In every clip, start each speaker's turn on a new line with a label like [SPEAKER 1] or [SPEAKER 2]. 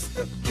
[SPEAKER 1] blessed. The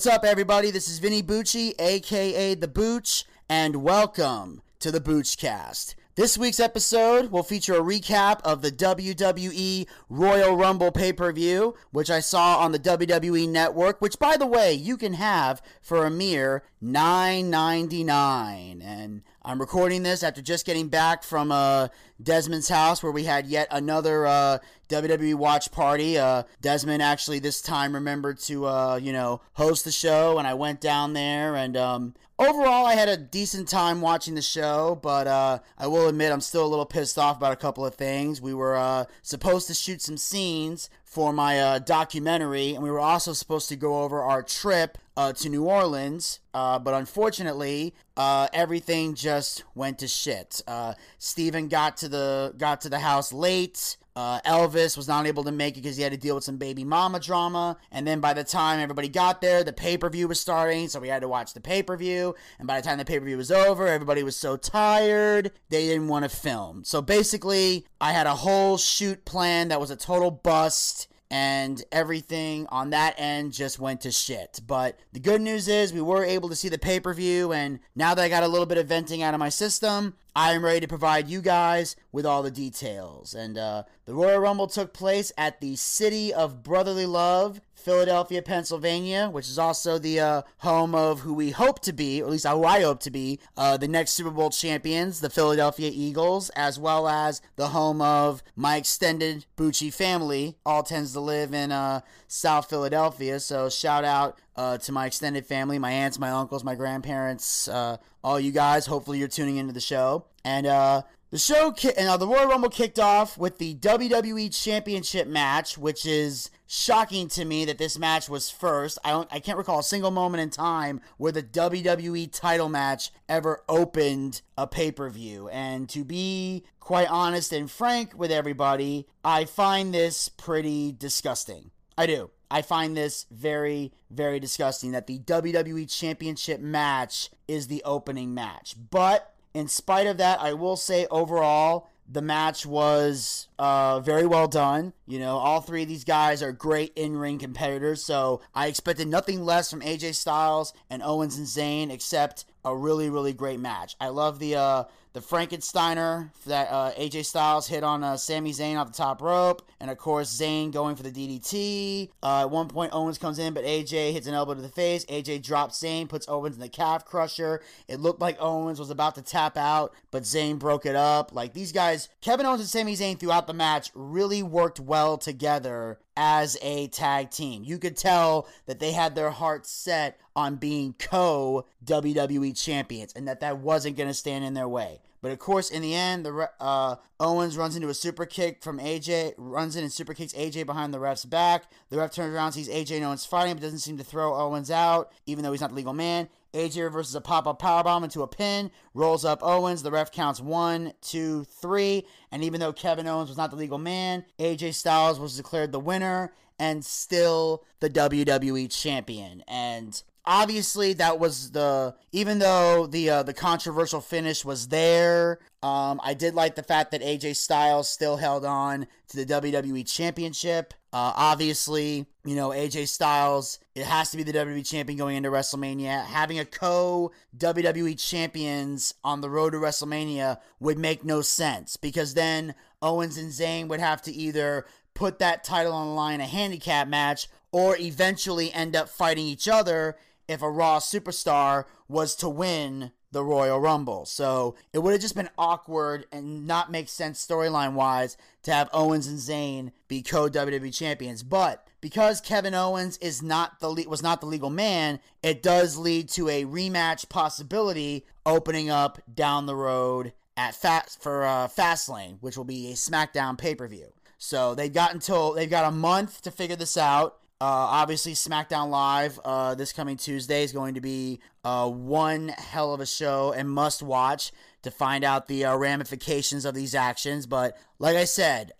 [SPEAKER 2] What's up, everybody? This is Vinny Bucci, aka The Booch, and welcome to the Boochcast. This week's episode will feature a recap of the WWE Royal Rumble pay per view, which I saw on the WWE Network, which, by the way, you can have for a mere $9.99. And I'm recording this after just getting back from uh, Desmond's house where we had yet another uh, WWE watch party. Uh, Desmond actually this time remembered to, uh, you know, host the show, and I went down there. And um, overall, I had a decent time watching the show, but uh, I will admit I'm still a little pissed off about a couple of things. We were uh, supposed to shoot some scenes for my documentary, and we were also supposed to go over our trip uh, to New Orleans, uh, but unfortunately, uh, everything just went to shit. Uh, Steven got to the got to the house late. Uh, Elvis was not able to make it because he had to deal with some baby mama drama. And then by the time everybody got there, the pay per view was starting, so we had to watch the pay per view. And by the time the pay per view was over, everybody was so tired they didn't want to film. So basically, I had a whole shoot plan that was a total bust and everything on that end just went to shit. But the good news is we were able to see the pay per view, and now that I got a little bit of venting out of my system, I am ready to provide you guys with all the details. And uh, the Royal Rumble took place at the City of Brotherly Love, Philadelphia, Pennsylvania, which is also the uh, home of who we hope to be, or at least who I hope to be, uh, the next Super Bowl champions, the Philadelphia Eagles, as well as the home of my extended Bucci family. All tends to live in uh, South Philadelphia, so shout out uh, to my extended family, my aunts, my uncles, my grandparents, uh, all you guys. Hopefully, you're tuning into the show. And uh, the show, ki- uh, the Royal Rumble kicked off with the WWE Championship match, which is shocking to me that this match was first. I don't, I can't recall a single moment in time where the WWE title match ever opened a pay per view. And to be quite honest and frank with everybody, I find this pretty disgusting. I do. I find this very, very disgusting that the WWE Championship match is the opening match. But in spite of that, I will say overall, the match was uh, very well done. You know, all three of these guys are great in ring competitors, so I expected nothing less from AJ Styles and Owens and Zayn except a really, really great match. I love the uh, the Frankensteiner that uh, AJ Styles hit on uh, Sami Zayn off the top rope, and of course Zayn going for the DDT. Uh, at one point, Owens comes in, but AJ hits an elbow to the face. AJ drops Zayn, puts Owens in the calf crusher. It looked like Owens was about to tap out, but Zayn broke it up. Like these guys, Kevin Owens and Sami Zayn throughout the match really worked well together as a tag team. You could tell that they had their hearts set on being co WWE champions and that that wasn't going to stand in their way. But of course, in the end, the uh, Owens runs into a super kick from AJ, runs in and super kicks AJ behind the ref's back. The ref turns around, sees AJ and Owens fighting, but doesn't seem to throw Owens out, even though he's not the legal man. AJ reverses a pop up powerbomb into a pin, rolls up Owens. The ref counts one, two, three. And even though Kevin Owens was not the legal man, AJ Styles was declared the winner and still the WWE champion. And obviously that was the even though the uh, the controversial finish was there um, i did like the fact that aj styles still held on to the wwe championship. Uh, obviously you know aj styles it has to be the wwe champion going into wrestlemania. Having a co wwe champions on the road to wrestlemania would make no sense because then owens and zayn would have to either put that title on the line a handicap match or eventually end up fighting each other if a Raw superstar was to win the Royal Rumble. So it would have just been awkward and not make sense storyline wise to have Owens and Zayn be co WWE champions. But because Kevin Owens is not the le- was not the legal man, it does lead to a rematch possibility opening up down the road at fast for uh, Fastlane, which will be a SmackDown pay per view. So they've got until they've got a month to figure this out. Uh, obviously, SmackDown Live uh, this coming Tuesday is going to be uh, one hell of a show and must watch to find out the ramifications of these actions. But like I said,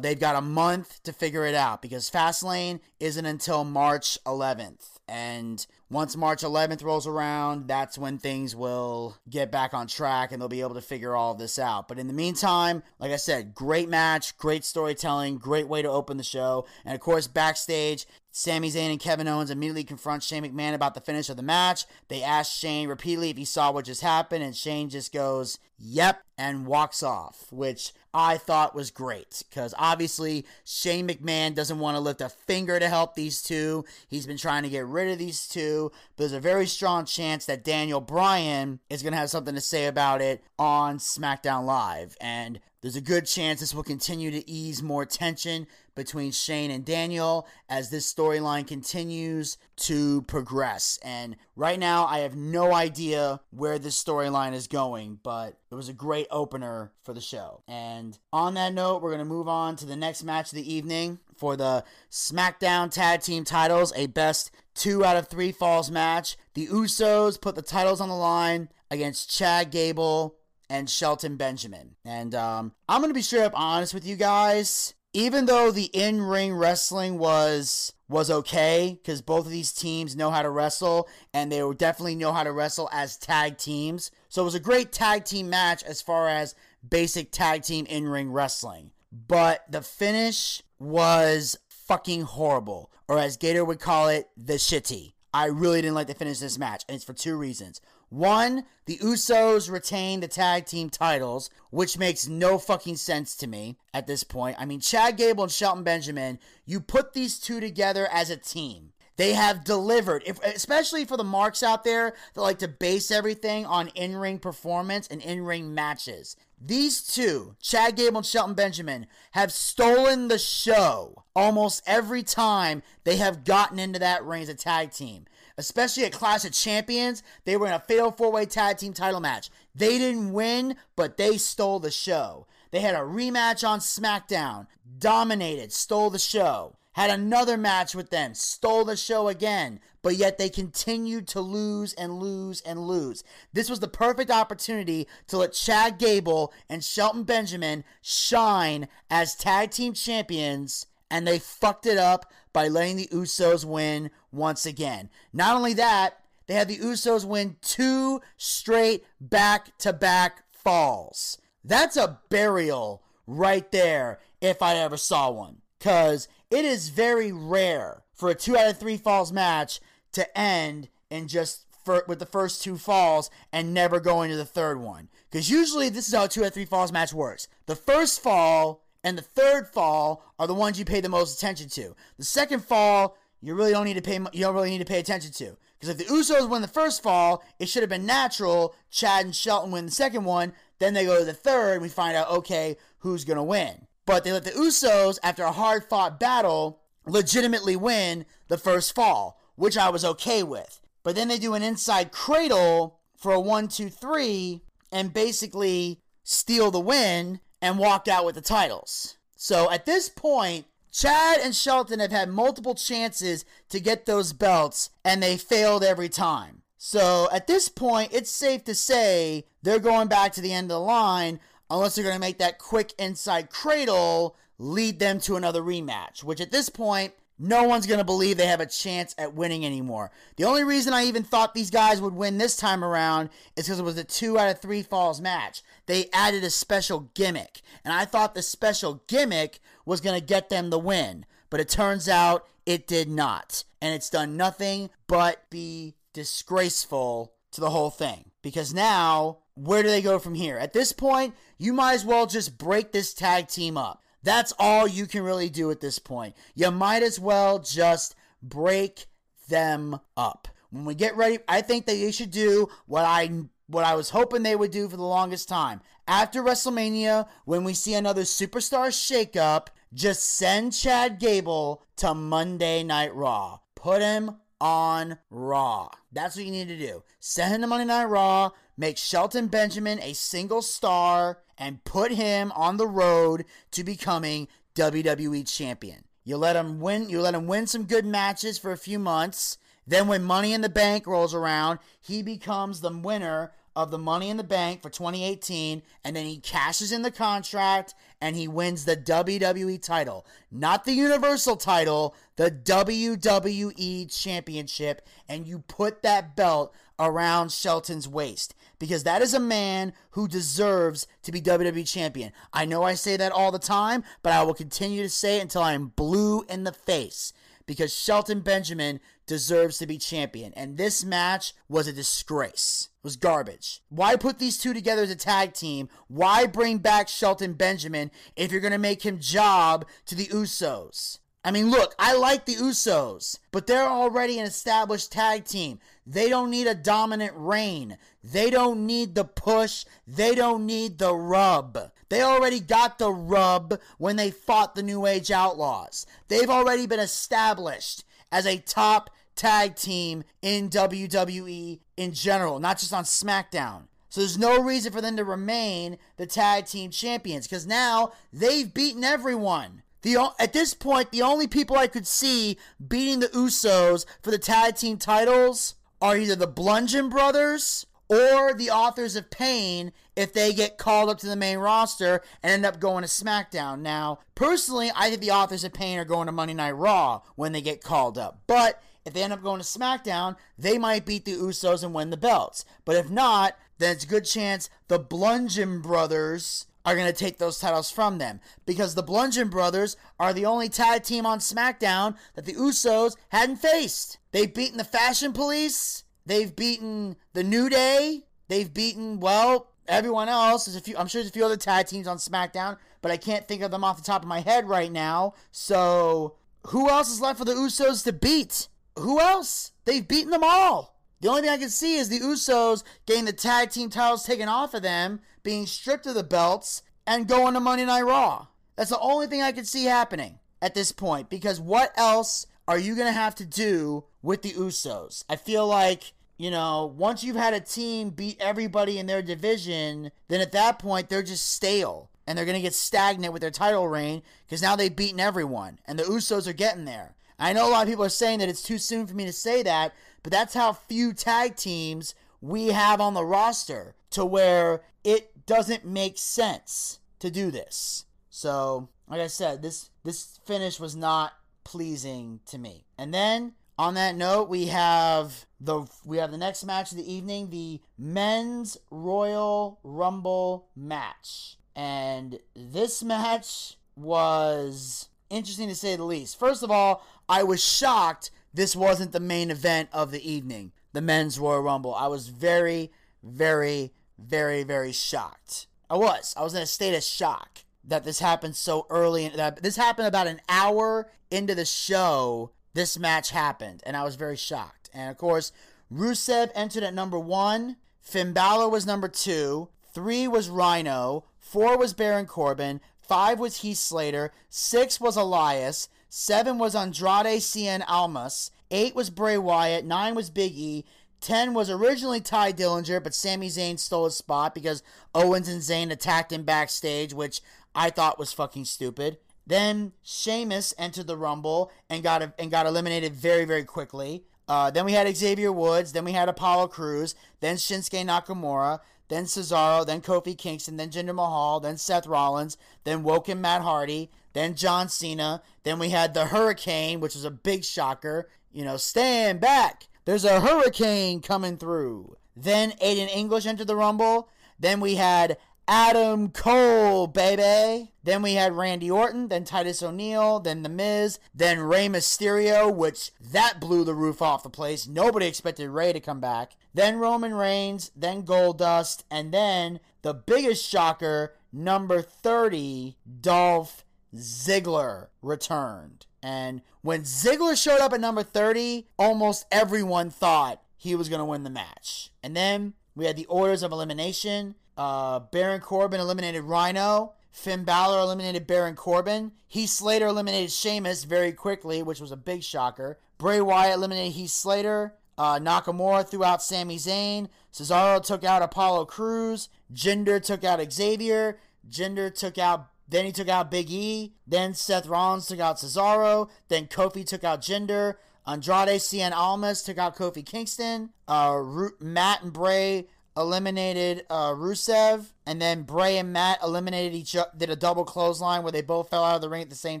[SPEAKER 2] they've got a month to figure it out because Fastlane isn't until March 11th. And once March 11th rolls around, that's when things will get back on track and they'll be able to figure all of this out. But in the meantime, like I said, great match, great storytelling, great way to open the show. And of course, backstage, Sami Zayn and Kevin Owens immediately confront Shane McMahon about the finish of the match. They ask Shane repeatedly if he saw what just happened, and Shane just goes, Yep, and walks off, which I thought was great because obviously Shane McMahon doesn't want to lift a finger to help these two. He's been trying to get rid of these two, but there's a very strong chance that Daniel Bryan is going to have something to say about it on SmackDown Live. And there's a good chance this will continue to ease more tension between Shane and Daniel as this storyline continues to progress. And right now, I have no idea where this storyline is going, but it was a great opener for the show. And on that note, we're going to move on to the next match of the evening for the SmackDown Tag Team titles, a best two out of three falls match. The Usos put the titles on the line against Chad Gable and Shelton Benjamin. And um, I'm going to be straight up honest with you guys even though the in-ring wrestling was was okay because both of these teams know how to wrestle and they definitely know how to wrestle as tag teams. So it was a great tag team match as far as basic tag team in-ring wrestling. But the finish was fucking horrible, or as Gator would call it, the shitty. I really didn't like the finish of this match, and it's for two reasons. One, the Usos retain the tag team titles, which makes no fucking sense to me at this point. I mean, Chad Gable and Shelton Benjamin, you put these two together as a team. They have delivered, if, especially for the marks out there that like to base everything on in ring performance and in ring matches. These two, Chad Gable and Shelton Benjamin, have stolen the show almost every time they have gotten into that ring as a tag team especially at Clash of Champions. They were in a fatal four way tag team title match. They didn't win, but they stole the show. They had a rematch on SmackDown, dominated, stole the show. Had another match with them, stole the show again, but yet they continued to lose and lose and lose. This was the perfect opportunity to let Chad Gable and Shelton Benjamin shine as tag team champions and they fucked it up by letting the Usos win once again. Not only that, they had the Usos win two straight back to back falls. That's a burial right there if I ever saw one. because it is very rare for a two out of three falls match to end in just with the first two falls and never going to the third one. Because usually this is how a two out of three falls match works. The first fall and the third fall are the ones you pay the most attention to. The second fall you really don't need to pay you don't really need to pay attention to. Because if the Usos win the first fall, it should have been natural. Chad and Shelton win the second one. Then they go to the third, and we find out, okay, who's to win. But they let the Usos, after a hard fought battle, legitimately win the first fall, which I was okay with. But then they do an inside cradle for a one, two, three, and basically steal the win and walk out with the titles. So at this point, Chad and Shelton have had multiple chances to get those belts, and they failed every time. So at this point, it's safe to say they're going back to the end of the line unless they're going to make that quick inside cradle lead them to another rematch, which at this point, no one's going to believe they have a chance at winning anymore. The only reason I even thought these guys would win this time around is because it was a two out of three falls match. They added a special gimmick, and I thought the special gimmick was going to get them the win. But it turns out it did not. And it's done nothing but be disgraceful to the whole thing. Because now, where do they go from here? At this point, you might as well just break this tag team up. That's all you can really do at this point. You might as well just break them up. When we get ready, I think that you should do what I what I was hoping they would do for the longest time. After WrestleMania, when we see another superstar shakeup, just send Chad Gable to Monday Night Raw. Put him on Raw. That's what you need to do. Send him to Monday Night Raw, make Shelton Benjamin a single star, and put him on the road to becoming WWE champion. You let him win, you let him win some good matches for a few months. Then when Money in the Bank rolls around, he becomes the winner of the Money in the Bank for 2018, and then he cashes in the contract and he wins the WWE title. Not the Universal title, the WWE Championship, and you put that belt around Shelton's waist because that is a man who deserves to be WWE champion. I know I say that all the time, but I will continue to say it until I am blue in the face because Shelton Benjamin deserves to be champion. And this match was a disgrace. It was garbage. Why put these two together as a tag team? Why bring back Shelton Benjamin if you're going to make him job to the Usos? I mean, look, I like the Usos, but they're already an established tag team. They don't need a dominant reign. They don't need the push. They don't need the rub. They already got the rub when they fought the New Age Outlaws. They've already been established as a top tag team in WWE in general, not just on SmackDown. So there's no reason for them to remain the tag team champions because now they've beaten everyone. The, at this point, the only people I could see beating the Usos for the tag team titles are either the Bludgeon Brothers or the Authors of Pain if they get called up to the main roster and end up going to SmackDown. Now, personally, I think the Authors of Pain are going to Monday Night Raw when they get called up. But if they end up going to SmackDown, they might beat the Usos and win the belts. But if not, then it's a good chance the Bludgeon Brothers are going to take those titles from them because the Bludgeon Brothers are the only tag team on SmackDown that the Usos hadn't faced. They've beaten the Fashion Police, they've beaten the New Day, they've beaten well everyone else. There's a few. I'm sure there's a few other tag teams on SmackDown, but I can't think of them off the top of my head right now. So who else is left for the Usos to beat? Who else? They've beaten them all. The only thing I can see is the Usos getting the tag team titles taken off of them, being stripped of the belts, and going to Monday Night Raw. That's the only thing I can see happening at this point. Because what else are you going to have to do with the Usos? I feel like, you know, once you've had a team beat everybody in their division, then at that point they're just stale. And they're going to get stagnant with their title reign because now they've beaten everyone. And the Usos are getting there. I know a lot of people are saying that it's too soon for me to say that, but that's how few tag teams we have on the roster to where it doesn't make sense to do this. So, like I said, this this finish was not pleasing to me. And then on that note, we have the we have the next match of the evening, the men's Royal Rumble match. And this match was interesting to say the least. First of all, I was shocked this wasn't the main event of the evening, the men's Royal Rumble. I was very, very, very, very shocked. I was. I was in a state of shock that this happened so early. That this happened about an hour into the show. This match happened, and I was very shocked. And of course, Rusev entered at number one. Finn Balor was number two. Three was Rhino. Four was Baron Corbin. Five was Heath Slater. Six was Elias. Seven was Andrade Cien Almas. Eight was Bray Wyatt. Nine was Big E. 10 was originally Tye Dillinger, but Sami Zayn stole his spot because Owens and Zayn attacked him backstage, which I thought was fucking stupid. Then Sheamus entered the Rumble and got and got eliminated very very quickly. Uh, then we had Xavier Woods. Then we had Apollo Crews. Then Shinsuke Nakamura. Then Cesaro. Then Kofi Kingston. Then Jinder Mahal. Then Seth Rollins. Then Woken Matt Hardy. Then John Cena. Then we had the Hurricane, which was a big shocker. You know, stand back. There's a hurricane coming through. Then Aiden English entered the Rumble. Then we had Adam Cole, baby. Then we had Randy Orton, then Titus O'Neil, then The Miz, then Rey Mysterio, which that blew the roof off the place. Nobody expected Rey to come back. Then Roman Reigns, then Goldust, and then the biggest shocker, number 30, Dolph Ziggler returned. And when Ziggler showed up at number 30, almost everyone thought he was going to win the match. And then we had the orders of elimination. Uh, Baron Corbin eliminated Rhino. Finn Balor eliminated Baron Corbin. Heath Slater eliminated Sheamus very quickly, which was a big shocker. Bray Wyatt eliminated Heath Slater. Uh, Nakamura threw out Sami Zayn. Cesaro took out Apollo Crews. Jinder took out Xavier. Jinder took out then he took out Big E. Then Seth Rollins took out Cesaro. Then Kofi took out Jinder. Andrade Cien Almas took out Kofi Kingston. Uh, Matt and Bray eliminated uh, Rusev, and then Bray and Matt eliminated each other, did a double clothesline where they both fell out of the ring at the same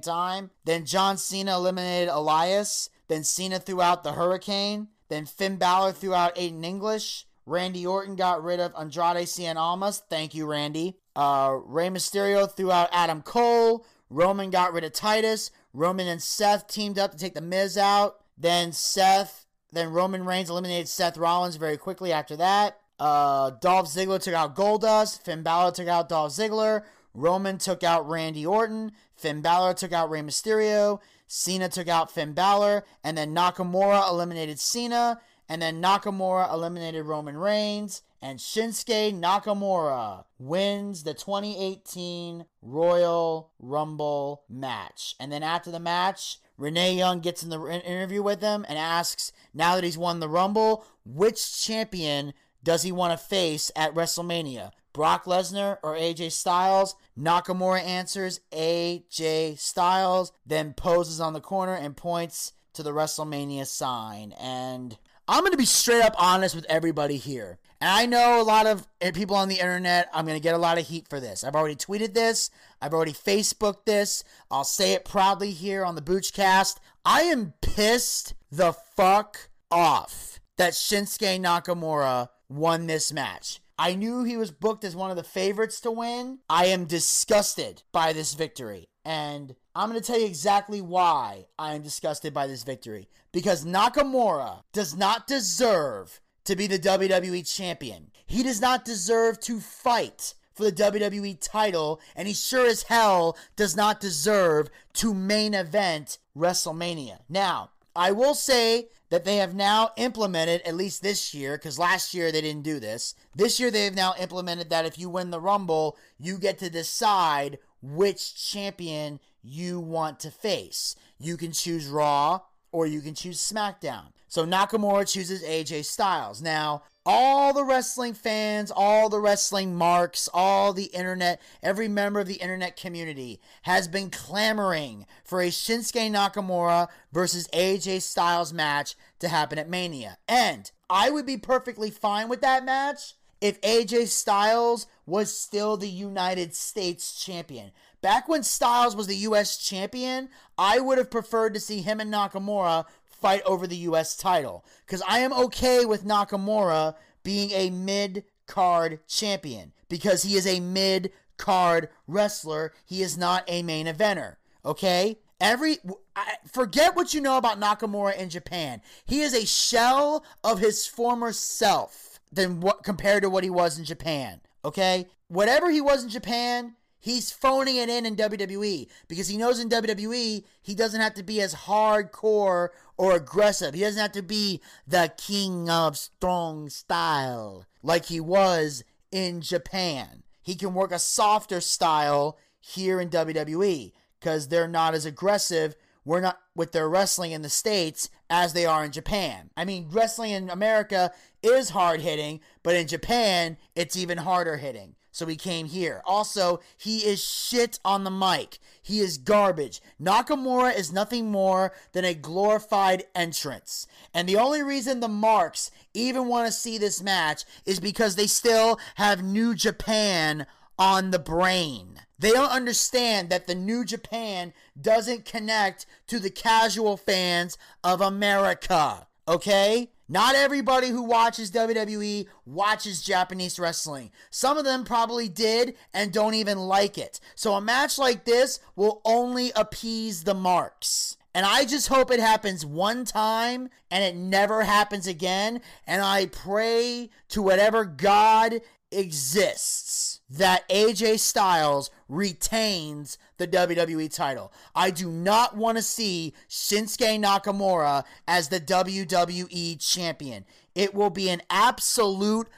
[SPEAKER 2] time. Then John Cena eliminated Elias. Then Cena threw out the Hurricane. Then Finn Balor threw out Aiden English. Randy Orton got rid of Andrade Cien Almas. Thank you, Randy. Uh, Rey Mysterio threw out Adam Cole. Roman got rid of Titus. Roman and Seth teamed up to take the Miz out. Then Seth, then Roman Reigns eliminated Seth Rollins very quickly after that. Uh, Dolph Ziggler took out Goldust. Finn Balor took out Dolph Ziggler. Roman took out Randy Orton. Finn Balor took out Rey Mysterio. Cena took out Finn Balor. And then Nakamura eliminated Cena. And then Nakamura eliminated Roman Reigns and Shinsuke Nakamura wins the 2018 Royal Rumble match. And then after the match, Renee Young gets in the interview with him and asks, now that he's won the Rumble, which champion does he want to face at WrestleMania? Brock Lesnar or AJ Styles? Nakamura answers AJ Styles, then poses on the corner and points to the WrestleMania sign. And I'm going to be straight up honest with everybody here. And I know a lot of eh, people on the internet, I'm going to get a lot of heat for this. I've already tweeted this, I've already Facebooked this. I'll say it proudly here on the Boochcast. I am pissed the fuck off that Shinsuke Nakamura won this match. I knew he was booked as one of the favorites to win. I am disgusted by this victory. And I'm going to tell you exactly why I am disgusted by this victory. Because Nakamura does not deserve to be the WWE champion. He does not deserve to fight for the WWE title, and he sure as hell does not deserve to main event WrestleMania. Now, I will say that they have now implemented, at least this year, because last year they didn't do this. This year they have now implemented that if you win the Rumble, you get to decide which champion you want to face. You can choose Raw or you can choose SmackDown. So Nakamura chooses AJ Styles. Now, all the wrestling fans, all the wrestling marks, all the internet, every member of the internet community has been clamoring for a Shinsuke Nakamura versus AJ Styles match to happen at Mania. And I would be perfectly fine with that match if AJ Styles was still the United States champion. Back when Styles was the US champion, I would have preferred to see him and Nakamura fight over the U.S. title. Because I am okay with Nakamura being a mid card champion. Because he is a mid card wrestler. He is not a main eventer. Okay? Every I, forget what you know about Nakamura in Japan. He is a shell of his former self than what compared to what he was in Japan. Okay, whatever he was in Japan, he's phoning it in in WWE because he knows in WWE he doesn't have to be as hardcore or aggressive. He doesn't have to be the king of strong style like he was in Japan. He can work a softer style here in WWE because they're not as aggressive. We're not with their wrestling in the States as they are in Japan. I mean, wrestling in America is hard hitting, but in Japan, it's even harder hitting. So he came here. Also, he is shit on the mic. He is garbage. Nakamura is nothing more than a glorified entrance. And the only reason the Marks even want to see this match is because they still have New Japan on the brain. They don't understand that the New Japan doesn't connect to the casual fans of America. Okay? Not everybody who watches WWE watches Japanese wrestling. Some of them probably did and don't even like it. So a match like this will only appease the marks. And I just hope it happens one time and it never happens again. And I pray to whatever God exists that AJ Styles retains the WWE title. I do not want to see Shinsuke Nakamura as the WWE champion. It will be an absolute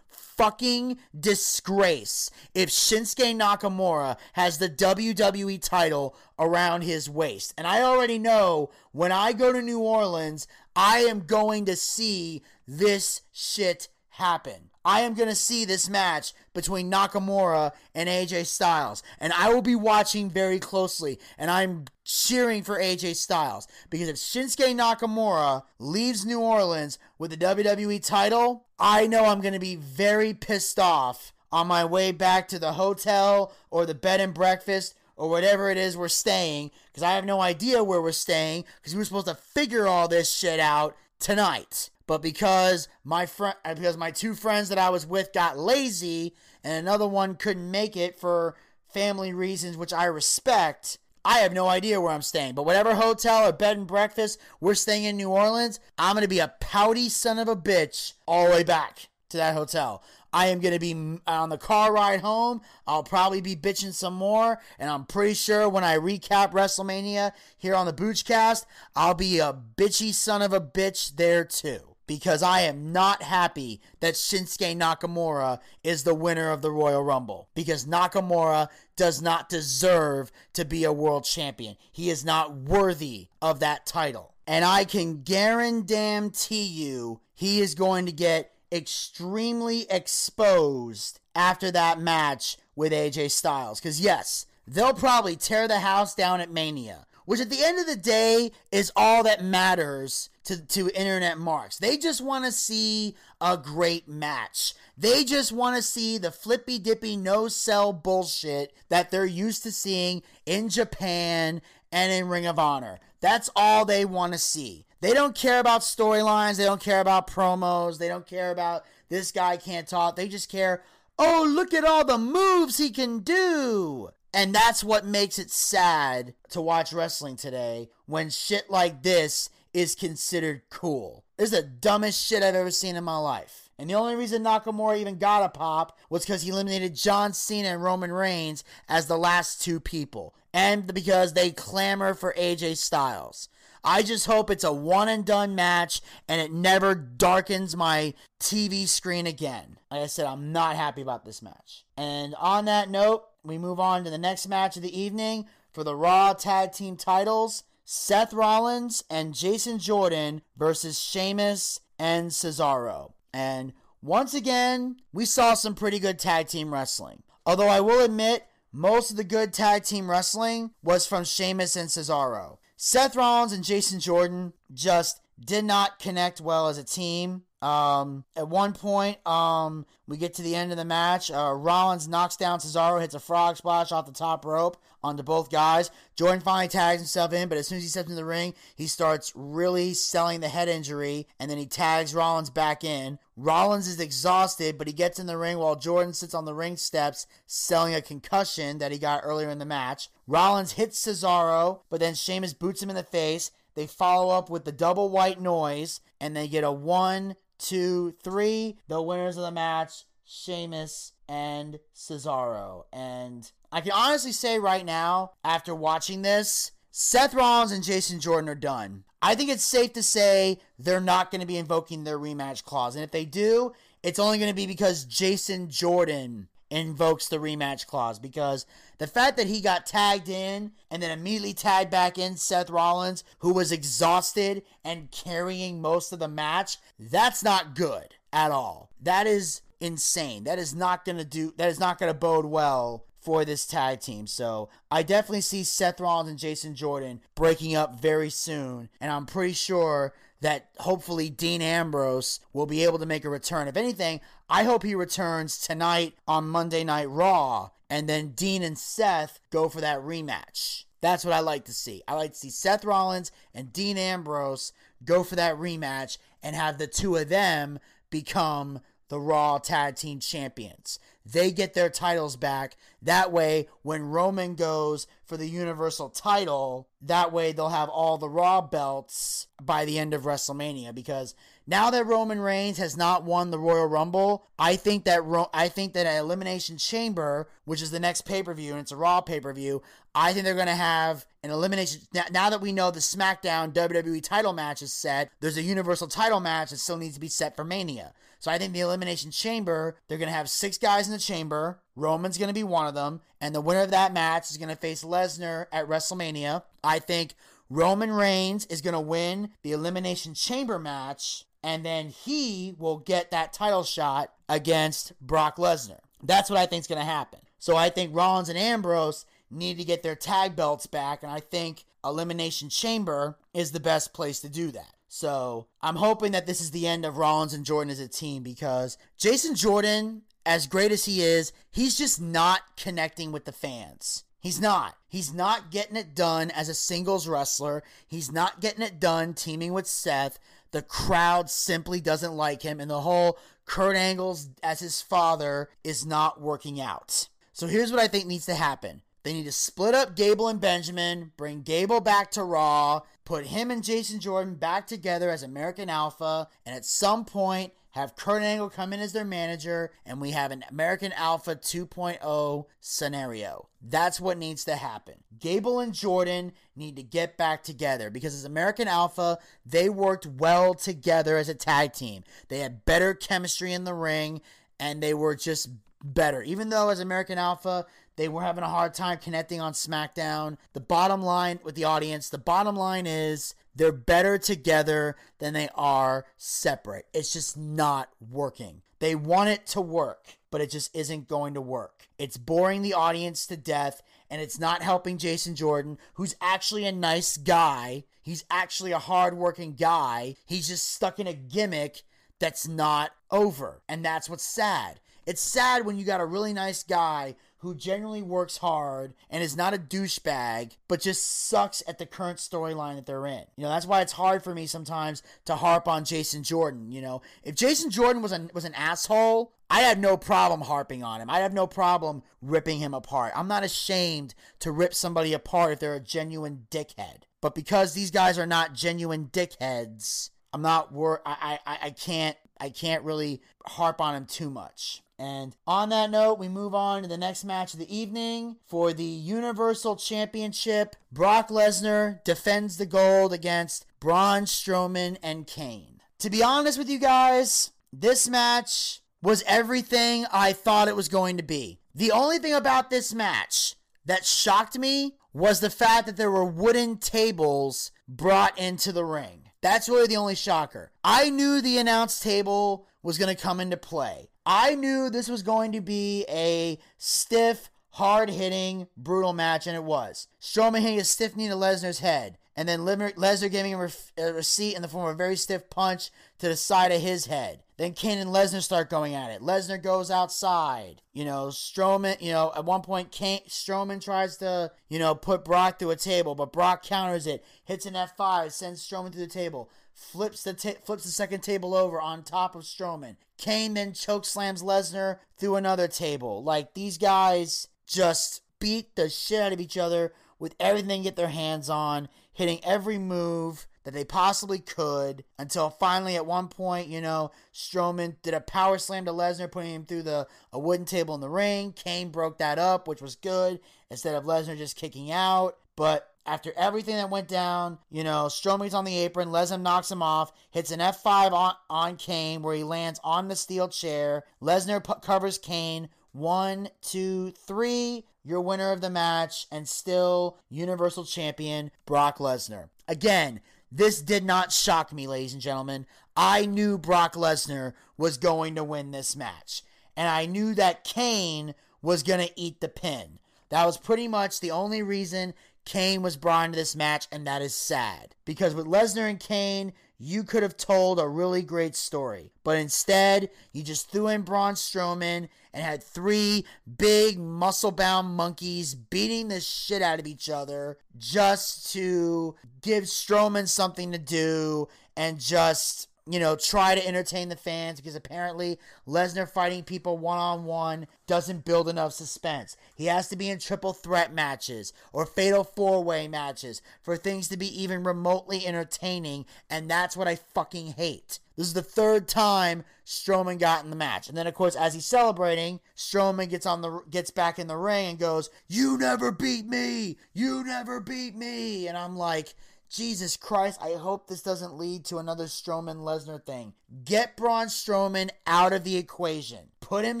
[SPEAKER 2] fucking disgrace if Shinsuke Nakamura has the WWE title around his waist. And I already know when I go to New Orleans, I am going to see this shit happen. I am going to see this match between Nakamura and AJ Styles. And I will be watching very closely. And I'm cheering for AJ Styles. Because if Shinsuke Nakamura leaves New Orleans with the WWE title, I know I'm going to be very pissed off on my way back to the hotel or the bed and breakfast or whatever it is we're staying. Because I have no idea where we're staying. Because we were supposed to figure all this shit out tonight. But because my friend, uh, because my two friends that I was with got lazy, and another one couldn't make it for family reasons, which I respect. I have no idea where I'm staying, but whatever hotel or bed and breakfast we're staying in New Orleans, I'm gonna be a pouty son of a bitch all the way back to that hotel. I am going to be on the car ride home. I'll probably be bitching some more. And I'm pretty sure when I recap WrestleMania here on the Boochcast, I'll be a bitchy son of a bitch there too because I am not happy that Shinsuke Nakamura is the winner of the Royal Rumble because Nakamura does not deserve to be a world champion. He is not worthy of that title. And I can guarantee you he is going to get extremely exposed after that match with AJ Styles. Because, yes, they'll probably tear the house down at Mania which at the end of the day is all that matters to, to internet marks. They just want to see a great match. They just want to see the flippy dippy no sell bullshit that they're used to seeing in Japan and in Ring of Honor. That's all they want to see. They don't care about storylines. They don't care about promos. They don't care about this guy can't talk. They just care, oh, look at all the moves he can do. And that's what makes it sad to watch wrestling today when shit like this is considered cool. This is the dumbest shit I've ever seen in my life. And the only reason Nakamura even got a pop was because he eliminated John Cena and Roman Reigns as the last two people. And because they clamor for AJ Styles. I just hope it's a one and done match and it never darkens my TV screen again. Like I said, I'm not happy about this match. And on that note, we move on to the next match of the evening for the Raw Tag Team titles. Seth Rollins and Jason Jordan versus Sheamus and Cesaro. And once again, we saw some pretty good tag team wrestling. Although I will admit, most of the good tag team wrestling was from Sheamus and Cesaro. Seth Rollins and Jason Jordan just did not connect well as a team. Um, at one point, um, we get to the end of the match. Uh, Rollins knocks down Cesaro, hits a frog splash off the top rope onto both guys. Jordan finally tags himself in, but as soon as he steps in the ring, he starts really selling the head injury, and then he tags Rollins back in. Rollins is exhausted, but he gets in the ring while Jordan sits on the ring steps selling a concussion that he got earlier in the match. Rollins hits Cesaro, but then Sheamus boots him in the face. They follow up with the double white noise, and they get a one, two, three. The winners of the match, Sheamus and Cesaro. And I can honestly say right now, after watching this, Seth Rollins and Jason Jordan are done. I think it's safe to say they're not going to be invoking their rematch clause. And if they do, it's only going to be because Jason Jordan invokes the rematch clause because the fact that he got tagged in and then immediately tagged back in Seth Rollins, who was exhausted and carrying most of the match, that's not good at all. That is insane. That is not going to do that is not going to bode well for this tag team. So I definitely see Seth Rollins and Jason Jordan breaking up very soon. And I'm pretty sure that hopefully Dean Ambrose will be able to make a return. If anything, I hope he returns tonight on Monday Night Raw. And then Dean and Seth go for that rematch. That's what I like to see. I like to see Seth Rollins and Dean Ambrose go for that rematch and have the two of them become the Raw Tag Team Champions. They get their titles back. That way, when Roman goes for the Universal title, that way they'll have all the Raw belts by the end of WrestleMania. Because now that Roman Reigns has not won the Royal Rumble, I think that Ro- I think that an Elimination Chamber, which is the next pay per view, and it's a Raw pay per view, I think they're going to have an elimination. Now, now that we know the SmackDown WWE title match is set, there's a Universal title match that still needs to be set for Mania. So I think the Elimination Chamber, they're going to have six guys in the chamber. Roman's going to be one of them. And the winner of that match is going to face Lesnar at WrestleMania. I think Roman Reigns is going to win the Elimination Chamber match. And then he will get that title shot against Brock Lesnar. That's what I think is going to happen. So I think Rollins and Ambrose need to get their tag belts back. And I think Elimination Chamber is the best place to do that. So I'm hoping that this is the end of Rollins and Jordan as a team because Jason Jordan, as great as he is, he's just not connecting with the fans. He's not. He's not getting it done as a singles wrestler. He's not getting it done teaming with Seth. The crowd simply doesn't like him, and the whole Kurt Angle's as his father is not working out. So here's what I think needs to happen. They need to split up Gable and Benjamin, bring Gable back to Raw, put him and Jason Jordan back together as American Alpha, and at some point have Kurt Angle come in as their manager, and we have an American Alpha 2.0 scenario. That's what needs to happen. Gable and Jordan need to get back together because as American Alpha, they worked well together as a tag team. They had better chemistry in the ring, and they were just better. Even though as American Alpha, they were having a hard time connecting on SmackDown. The bottom line with the audience, the bottom line is they're better together than they are separate. It's just not working. They want it to work, but it just isn't going to work. It's boring the audience to death, and it's not helping Jason Jordan, who's actually a nice guy. He's actually a hardworking guy. He's just stuck in a gimmick that's not over. And that's what's sad. It's sad when you got a really nice guy who genuinely works hard and is not a douchebag, but just sucks at the current storyline that they're in. You know, that's why it's hard for me sometimes to harp on Jason Jordan. You know, if Jason Jordan was an was an asshole, I have no problem harping on him. I have no problem ripping him apart. I'm not ashamed to rip somebody apart if they're a genuine dickhead. But because these guys are not genuine dickheads, I'm not wor- I, I I can't I can't really harp on him too much. And on that note, we move on to the next match of the evening for the Universal Championship. Brock Lesnar defends the gold against Braun Strowman and Kane. To be honest with you guys, this match was everything I thought it was going to be. The only thing about this match that shocked me was the fact that there were wooden tables brought into the ring. That's really the only shocker. I knew the announce table was going to come into play. I knew this was going to be a stiff, hard hitting, brutal match, and it was. Strowman hitting a stiff knee to Lesnar's head, and then Lesnar giving him a receipt in the form of a very stiff punch to the side of his head. Then Kane and Lesnar start going at it. Lesnar goes outside. You know, Strowman, you know, at one point, Kane, Strowman tries to, you know, put Brock through a table, but Brock counters it, hits an F5, sends Strowman through the table, flips the ta- flips the second table over on top of Strowman. Kane then choke slams Lesnar through another table. Like, these guys just beat the shit out of each other with everything they get their hands on, hitting every move that they possibly could until finally at one point, you know, Strowman did a power slam to Lesnar, putting him through the a wooden table in the ring. Kane broke that up, which was good, instead of Lesnar just kicking out. But after everything that went down, you know, Strowman's on the apron, Lesnar knocks him off, hits an F5 on, on Kane where he lands on the steel chair. Lesnar p- covers Kane. One, two, three. Your winner of the match and still Universal Champion Brock Lesnar. Again, this did not shock me, ladies and gentlemen. I knew Brock Lesnar was going to win this match. And I knew that Kane was going to eat the pin. That was pretty much the only reason Kane was brought into this match, and that is sad. Because with Lesnar and Kane, you could have told a really great story. But instead, you just threw in Braun Strowman and had three big muscle bound monkeys beating the shit out of each other just to give Strowman something to do and just you know, try to entertain the fans because apparently Lesnar fighting people one on one doesn't build enough suspense. He has to be in triple threat matches or fatal four way matches for things to be even remotely entertaining, and that's what I fucking hate. This is the third time Strowman got in the match. And then of course as he's celebrating, Strowman gets on the gets back in the ring and goes, "You never beat me. You never beat me." And I'm like, Jesus Christ, I hope this doesn't lead to another Strowman Lesnar thing. Get Braun Strowman out of the equation. Put him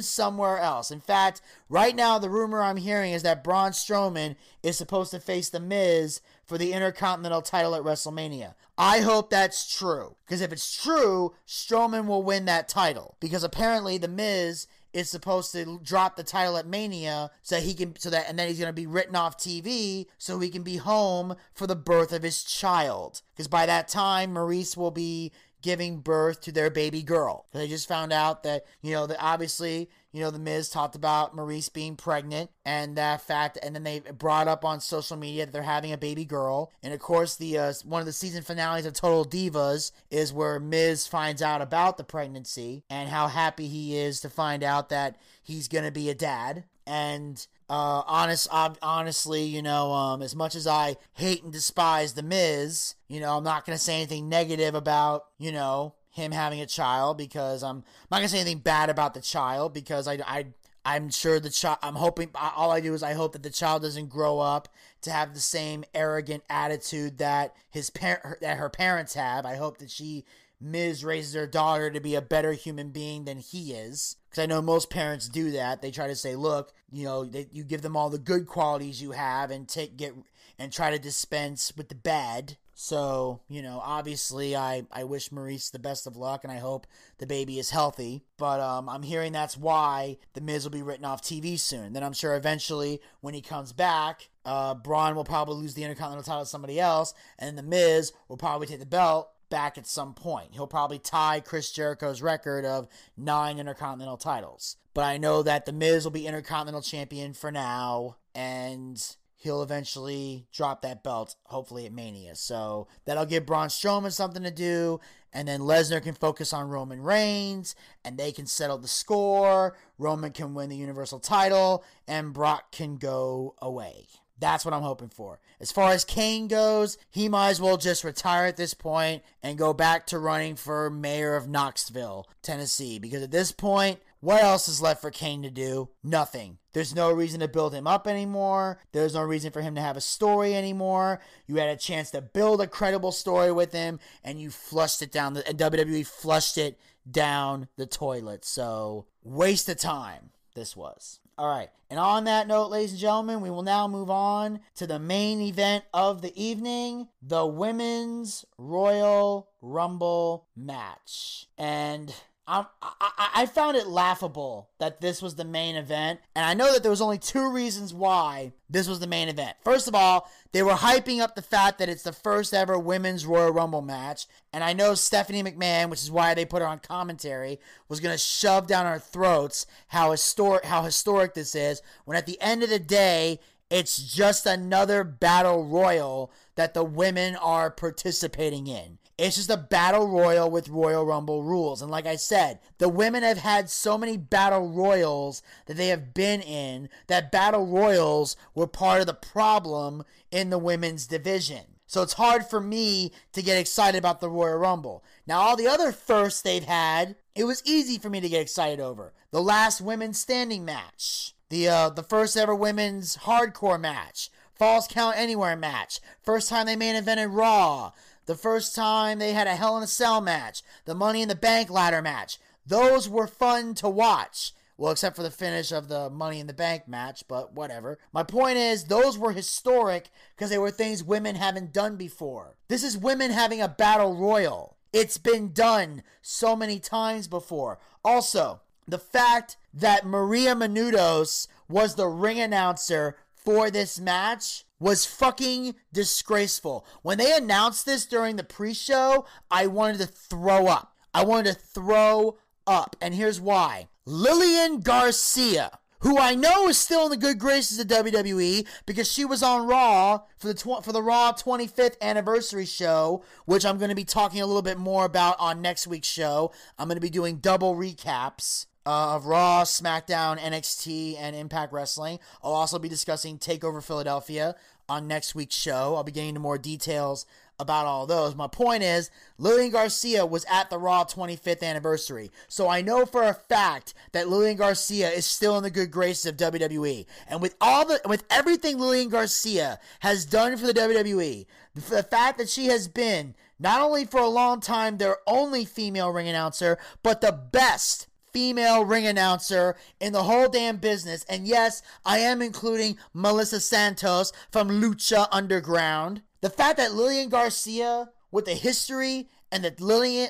[SPEAKER 2] somewhere else. In fact, right now, the rumor I'm hearing is that Braun Strowman is supposed to face The Miz for the Intercontinental title at WrestleMania. I hope that's true. Because if it's true, Strowman will win that title. Because apparently, The Miz is supposed to drop the title at Mania so he can so that and then he's going to be written off TV so he can be home for the birth of his child because by that time Maryse will be giving birth to their baby girl. They just found out that, you know, that obviously, you know, The Miz talked about Maryse being pregnant and that fact, and then they brought up on social media that they're having a baby girl. And of course, the uh, one of the season finales of Total Divas is where Miz finds out about the pregnancy and how happy he is to find out that he's going to be a dad. And uh, honest, honestly, you know, um, as much as I hate and despise the Miz, you know, I'm not gonna say anything negative about, you know, him having a child because I'm, I'm not gonna say anything bad about the child because I, I, I'm sure the child. I'm hoping. All I do is I hope that the child doesn't grow up to have the same arrogant attitude that his parent, that her parents have. I hope that she Miz raises her daughter to be a better human being than he is. Because I know most parents do that. They try to say, look, you know, they, you give them all the good qualities you have and take get and try to dispense with the bad. So, you know, obviously I, I wish Maryse the best of luck and I hope the baby is healthy. But um, I'm hearing that's why The Miz will be written off TV soon. Then I'm sure eventually when he comes back, uh, Braun will probably lose the Intercontinental title to somebody else and The Miz will probably take the belt back at some point. He'll probably tie Chris Jericho's record of nine Intercontinental titles. But I know that The Miz will be Intercontinental Champion for now, and he'll eventually drop that belt, hopefully at Mania. So that'll give Braun Strowman something to do, and then Lesnar can focus on Roman Reigns, and they can settle the score. Roman can win the Universal title, and Brock can go away. That's what I'm hoping for. As far as Kane goes, he might as well just retire at this point and go back to running for mayor of Knoxville, Tennessee. Because at this point, what else is left for Kane to do? Nothing. There's no reason to build him up anymore. There's no reason for him to have a story anymore. You had a chance to build a credible story with him, and you flushed it down the and WWE flushed it down the toilet. So waste of time. This was. All right. And on that note, ladies and gentlemen, we will now move on to the main event of the evening the Women's Royal Rumble match. And Um, I, I found it laughable that this was the main event, and I know that there was only two reasons why this was the main event. First of all, they were hyping up the fact that it's the first ever women's Royal Rumble match, and I know Stephanie McMahon, which is why they put her on commentary, was gonna shove down our throats how historic how historic this is. When at the end of the day, it's just another battle royal that the women are participating in. It's just a battle royal with Royal Rumble rules. And like I said, the women have had so many battle royals that they have been in that battle royals were part of the problem in the women's division. So it's hard for me to get excited about the Royal Rumble. Now, all the other firsts they've had, it was easy for me to get excited over. The last women's standing match, the uh, the first ever women's hardcore match, Falls Count Anywhere match, first time they main evented Raw, the first time they had a Hell in a Cell match, the Money in the Bank ladder match. Those were fun to watch. Well, except for the finish of the Money in the Bank match, but whatever. My point is, those were historic because they were things women haven't done before. This is women having a battle royal. It's been done so many times before. Also, the fact that Maria Menounos was the ring announcer for this match was fucking disgraceful. When they announced this during the pre show, I wanted to throw up. I wanted to throw up. And here's why Lillian Garcia, who I know is still in the good graces of WWE because she was on Raw for the tw- for the Raw 25th anniversary show, which I'm going to be talking a little bit more about on next week's show. I'm going to be doing double recaps uh, of Raw, SmackDown, NXT, and Impact Wrestling. I'll also be discussing Takeover Philadelphia on next week's show. I'll be getting into more details about all those. My point is, Lillian Garcia was at the Raw 25th anniversary, so I know for a fact that Lillian Garcia is still in the good graces of WWE. And with all the, with everything Lillian Garcia has done for the WWE, the fact that she has been not only for a long time their only female ring announcer, but the best female ring announcer in the whole damn business. And yes, I am including Melissa Santos from Lucha Underground. The fact that Lillian Garcia, with the history and the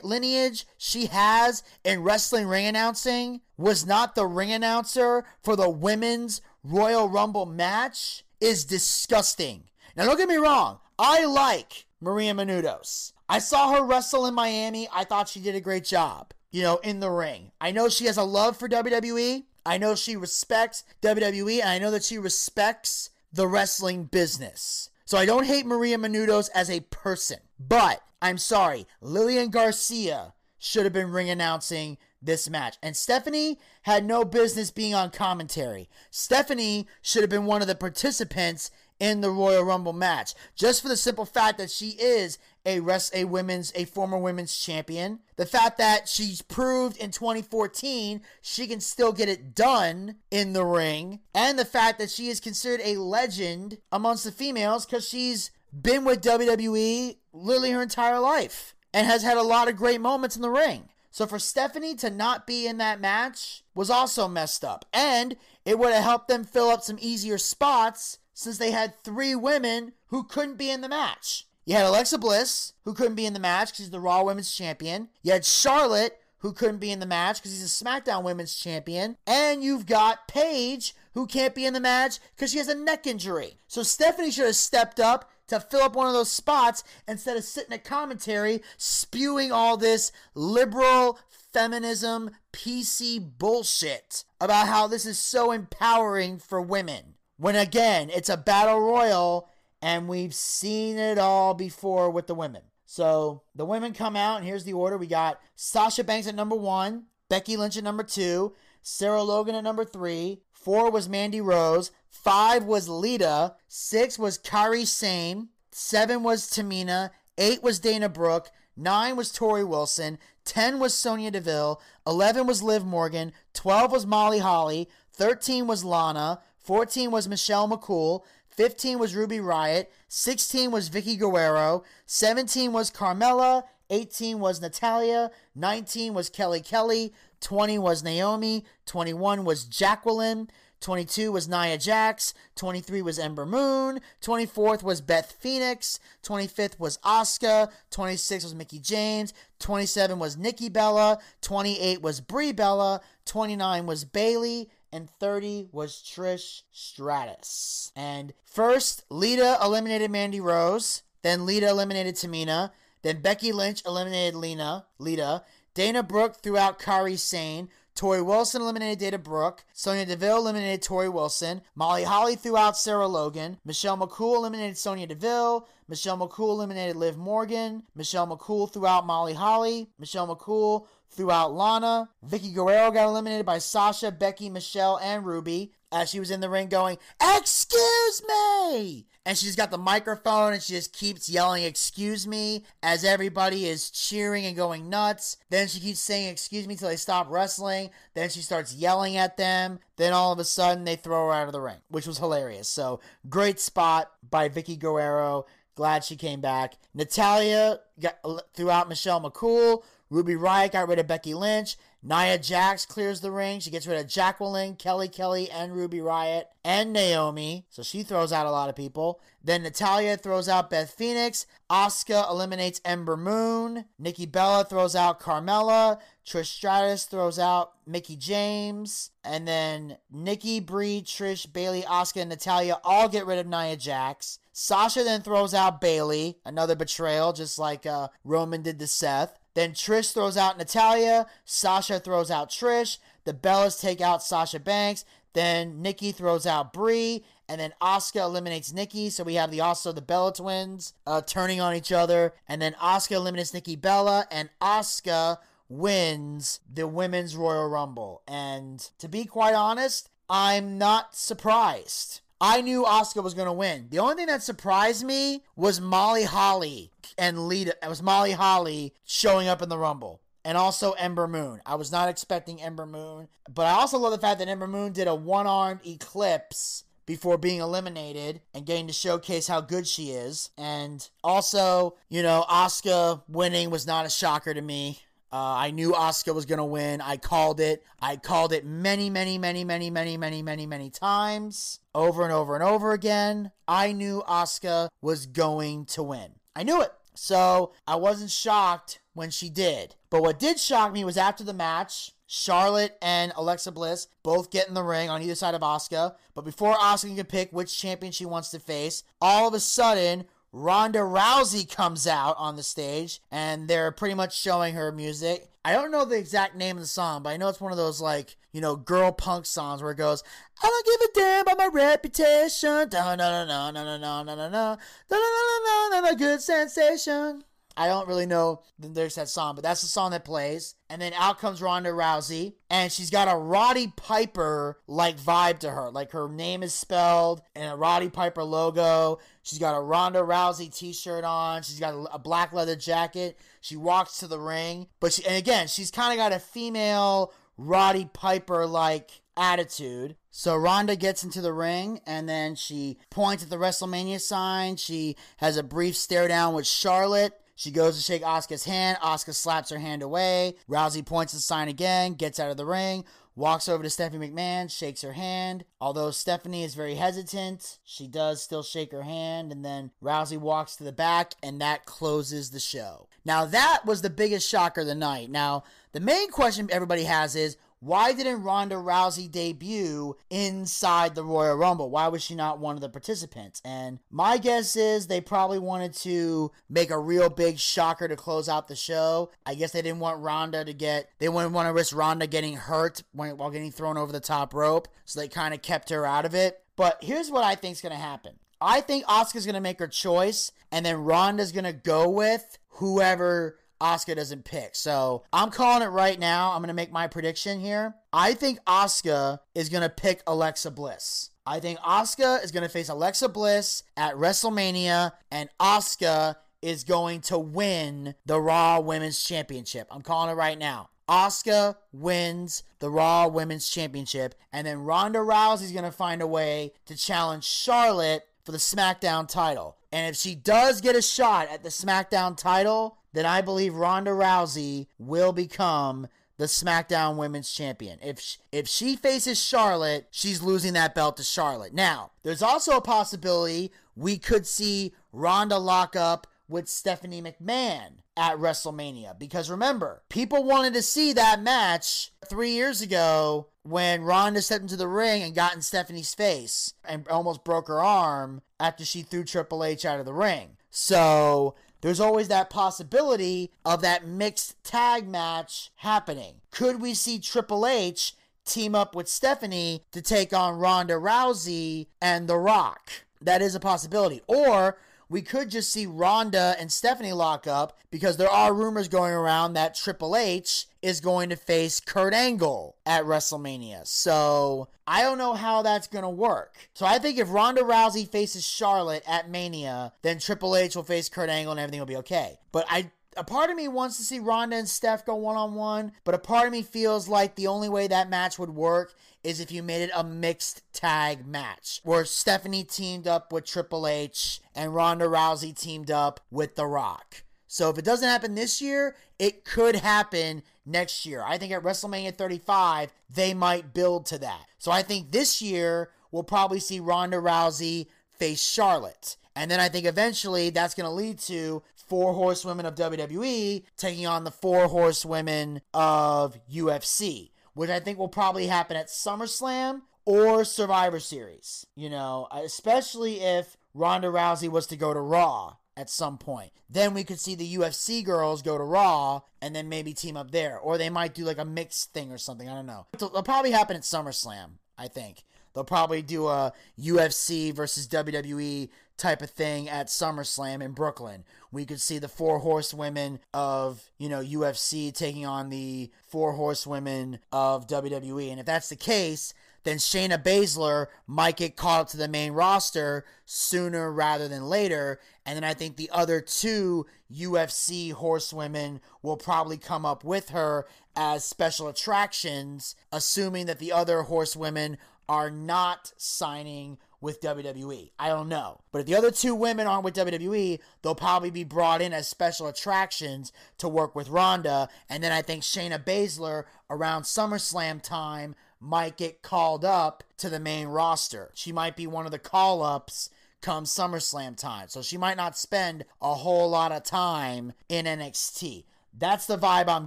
[SPEAKER 2] lineage she has in wrestling ring announcing, was not the ring announcer for the women's Royal Rumble match is disgusting. Now, don't get me wrong, I like Maria Menounos. I saw her wrestle in Miami. I thought she did a great job you know, in the ring. I know she has a love for WWE. I know she respects WWE, and I know that she respects the wrestling business. So I don't hate Maria Menounos as a person, but I'm sorry, Lillian Garcia should have been ring announcing this match. And Stephanie had no business being on commentary. Stephanie should have been one of the participants in the Royal Rumble match, just for the simple fact that she is a rest a women's a former women's champion. The fact that she's proved in 2014 she can still get it done in the ring, and the fact that she is considered a legend amongst the females because she's been with WWE literally her entire life and has had a lot of great moments in the ring. So for Stephanie to not be in that match was also messed up. And it would have helped them fill up some easier spots since they had three women who couldn't be in the match. You had Alexa Bliss, who couldn't be in the match because she's the Raw Women's Champion. You had Charlotte, who couldn't be in the match because he's a SmackDown Women's Champion. And you've got Paige, who can't be in the match because she has a neck injury. So Stephanie should have stepped up to fill up one of those spots instead of sitting at commentary spewing all this liberal feminism PC bullshit about how this is so empowering for women. When again, it's a battle royal and we've seen it all before with the women. So the women come out, and here's the order. We got Sasha Banks at number one, Becky Lynch at number two, Sarah Logan at number three, four was Mandy Rose, five was Lita, six was Kairi Sane, seven was Tamina, eight was Dana Brooke, nine was Torrie Wilson, 10 was Sonya Deville, 11 was Liv Morgan, 12 was Molly Holly, 13 was Lana, 14 was Michelle McCool. 15 was Ruby Riott. 16 was Vickie Guerrero. 17 was Carmella. 18 was Natalya. 19 was Kelly Kelly. 20 was Naomi. 21 was Jacqueline. 22 was Nia Jax. 23 was Ember Moon. 24th was Beth Phoenix. 25th was Asuka. 26 was Mickie James. 27 was Nikki Bella. 28 was Brie Bella. 29 was Bayley. And 30 was Trish Stratus. And first, Lita eliminated Mandy Rose. Then Lita eliminated Tamina. Then Becky Lynch eliminated Lena, Lita. Dana Brooke threw out Kairi Sane. Torrie Wilson eliminated Dana Brooke. Sonya Deville eliminated Torrie Wilson. Molly Holly threw out Sarah Logan. Michelle McCool eliminated Sonya Deville. Michelle McCool eliminated Liv Morgan. Michelle McCool threw out Molly Holly. Michelle McCool threw out Lana. Vickie Guerrero got eliminated by Sasha, Becky, Michelle, and Ruby as she was in the ring going, Excuse me! And she's got the microphone and she just keeps yelling, Excuse me, as everybody is cheering and going nuts. Then she keeps saying, Excuse me, till they stop wrestling. Then she starts yelling at them. Then all of a sudden they throw her out of the ring, which was hilarious. So, great spot by Vickie Guerrero. Glad she came back. Natalya got, Michelle McCool. Ruby Riott got rid of Becky Lynch. Nia Jax clears the ring. She gets rid of Jacqueline, Kelly Kelly, and Ruby Riott, and Naomi. So she throws out a lot of people. Then Natalya throws out Beth Phoenix. Asuka eliminates Ember Moon. Nikki Bella throws out Carmella. Trish Stratus throws out Mickie James. And then Nikki, Brie, Trish, Bayley, Asuka, and Natalya all get rid of Nia Jax. Sasha then throws out Bayley, Another betrayal, just like uh, Roman did to Seth. Then Trish throws out Natalya. Sasha throws out Trish. The Bellas take out Sasha Banks. Then Nikki throws out Brie. And then Asuka eliminates Nikki. So we have the also the Bella twins uh, turning on each other. And then Asuka eliminates Nikki Bella. And Asuka wins the Women's Royal Rumble. And to be quite honest, I'm not surprised. I knew Asuka was going to win. The only thing that surprised me was Molly Holly and Lita. It was Molly Holly showing up in the Rumble. And also Ember Moon. I was not expecting Ember Moon. But I also love the fact that Ember Moon did a one armed eclipse before being eliminated and getting to showcase how good she is. And also, you know, Asuka winning was not a shocker to me. Uh, I knew Asuka was going to win. I called it. I called it many, many, many, many, many, many, many, many times over and over and over again. I knew Asuka was going to win. I knew it. So I wasn't shocked when she did. But what did shock me was after the match, Charlotte and Alexa Bliss both get in the ring on either side of Asuka. But before Asuka can pick which champion she wants to face, all of a sudden, Ronda Rousey comes out on the stage and they're pretty much showing her music. I don't know the exact name of the song, but I know it's one of those like, you know, girl punk songs where it goes, I don't give a damn about my reputation. Da na na na na na na na na na na na na good sensation. I don't really know the lyrics that song, but that's the song that plays. And then out comes Ronda Rousey, and she's got a Roddy Piper like vibe to her. Like her name is spelled and a Roddy Piper logo. She's got a Ronda Rousey t-shirt on. She's got a, a black leather jacket. She walks to the ring, but she and again, she's kind of got a female Roddy Piper like attitude. So Ronda gets into the ring and then she points at the WrestleMania sign. She has a brief stare down with Charlotte. She goes to shake Asuka's hand. Asuka slaps her hand away. Rousey points the sign again, gets out of the ring, walks over to Stephanie McMahon, shakes her hand. Although Stephanie is very hesitant, she does still shake her hand, and then Rousey walks to the back, and that closes the show. Now, that was the biggest shocker of the night. Now, the main question everybody has is why didn't Ronda Rousey debut inside the Royal Rumble? Why was she not one of the participants? And my guess is they probably wanted to make a real big shocker to close out the show. I guess they didn't want Ronda to get, they wouldn't want to risk Ronda getting hurt when, while getting thrown over the top rope. So they kind of kept her out of it. But here's what I think is going to happen. I think Asuka's going to make her choice, and then Ronda's going to go with whoever Asuka doesn't pick. So I'm calling it right now. I'm going to make my prediction here. I think Asuka is going to pick Alexa Bliss. I think Asuka is going to face Alexa Bliss at WrestleMania, and Asuka is going to win the Raw Women's Championship. I'm calling it right now. Asuka wins the Raw Women's Championship, and then Ronda Rousey's going to find a way to challenge Charlotte for the SmackDown title. And if she does get a shot at the SmackDown title, then I believe Ronda Rousey will become the SmackDown Women's Champion. If she, if she faces Charlotte, she's losing that belt to Charlotte. Now, there's also a possibility we could see Ronda lock up with Stephanie McMahon at WrestleMania. Because remember, people wanted to see that match three years ago when Ronda stepped into the ring and got in Stephanie's face and almost broke her arm after she threw Triple H out of the ring. So there's always that possibility of that mixed tag match happening. Could we see Triple H team up with Stephanie to take on Ronda Rousey and The Rock? That is a possibility. Or we could just see Ronda and Stephanie lock up because there are rumors going around that Triple H is going to face Kurt Angle at WrestleMania. So I don't know how that's going to work. So I think if Ronda Rousey faces Charlotte at Mania, then Triple H will face Kurt Angle and everything will be okay. But I a part of me wants to see Ronda and Steph go one on one, but a part of me feels like the only way that match would work is if you made it a mixed tag match where Stephanie teamed up with Triple H and Ronda Rousey teamed up with The Rock. So if it doesn't happen this year, it could happen next year. I think at WrestleMania 35, they might build to that. So I think this year we'll probably see Ronda Rousey face Charlotte. And then I think eventually that's going to lead to four horsewomen of WWE taking on the four horsewomen of UFC which I think will probably happen at SummerSlam or Survivor Series. You know, especially if Ronda Rousey was to go to Raw at some point. Then we could see the UFC girls go to Raw and then maybe team up there. Or they might do like a mixed thing or something. I don't know. It'll probably happen at SummerSlam, I think. They'll probably do a UFC versus WWE type of thing at SummerSlam in Brooklyn. We could see the four horsewomen of, you know, UFC taking on the four horsewomen of WWE. And if that's the case, then Shayna Baszler might get called up to the main roster sooner rather than later. And then I think the other two UFC horsewomen will probably come up with her as special attractions, assuming that the other horsewomen are not signing with WWE. I don't know. But if the other two women aren't with WWE, they'll probably be brought in as special attractions to work with Ronda. And then I think Shayna Baszler around SummerSlam time might get called up to the main roster. She might be one of the call ups come SummerSlam time. So she might not spend a whole lot of time in NXT. That's the vibe I'm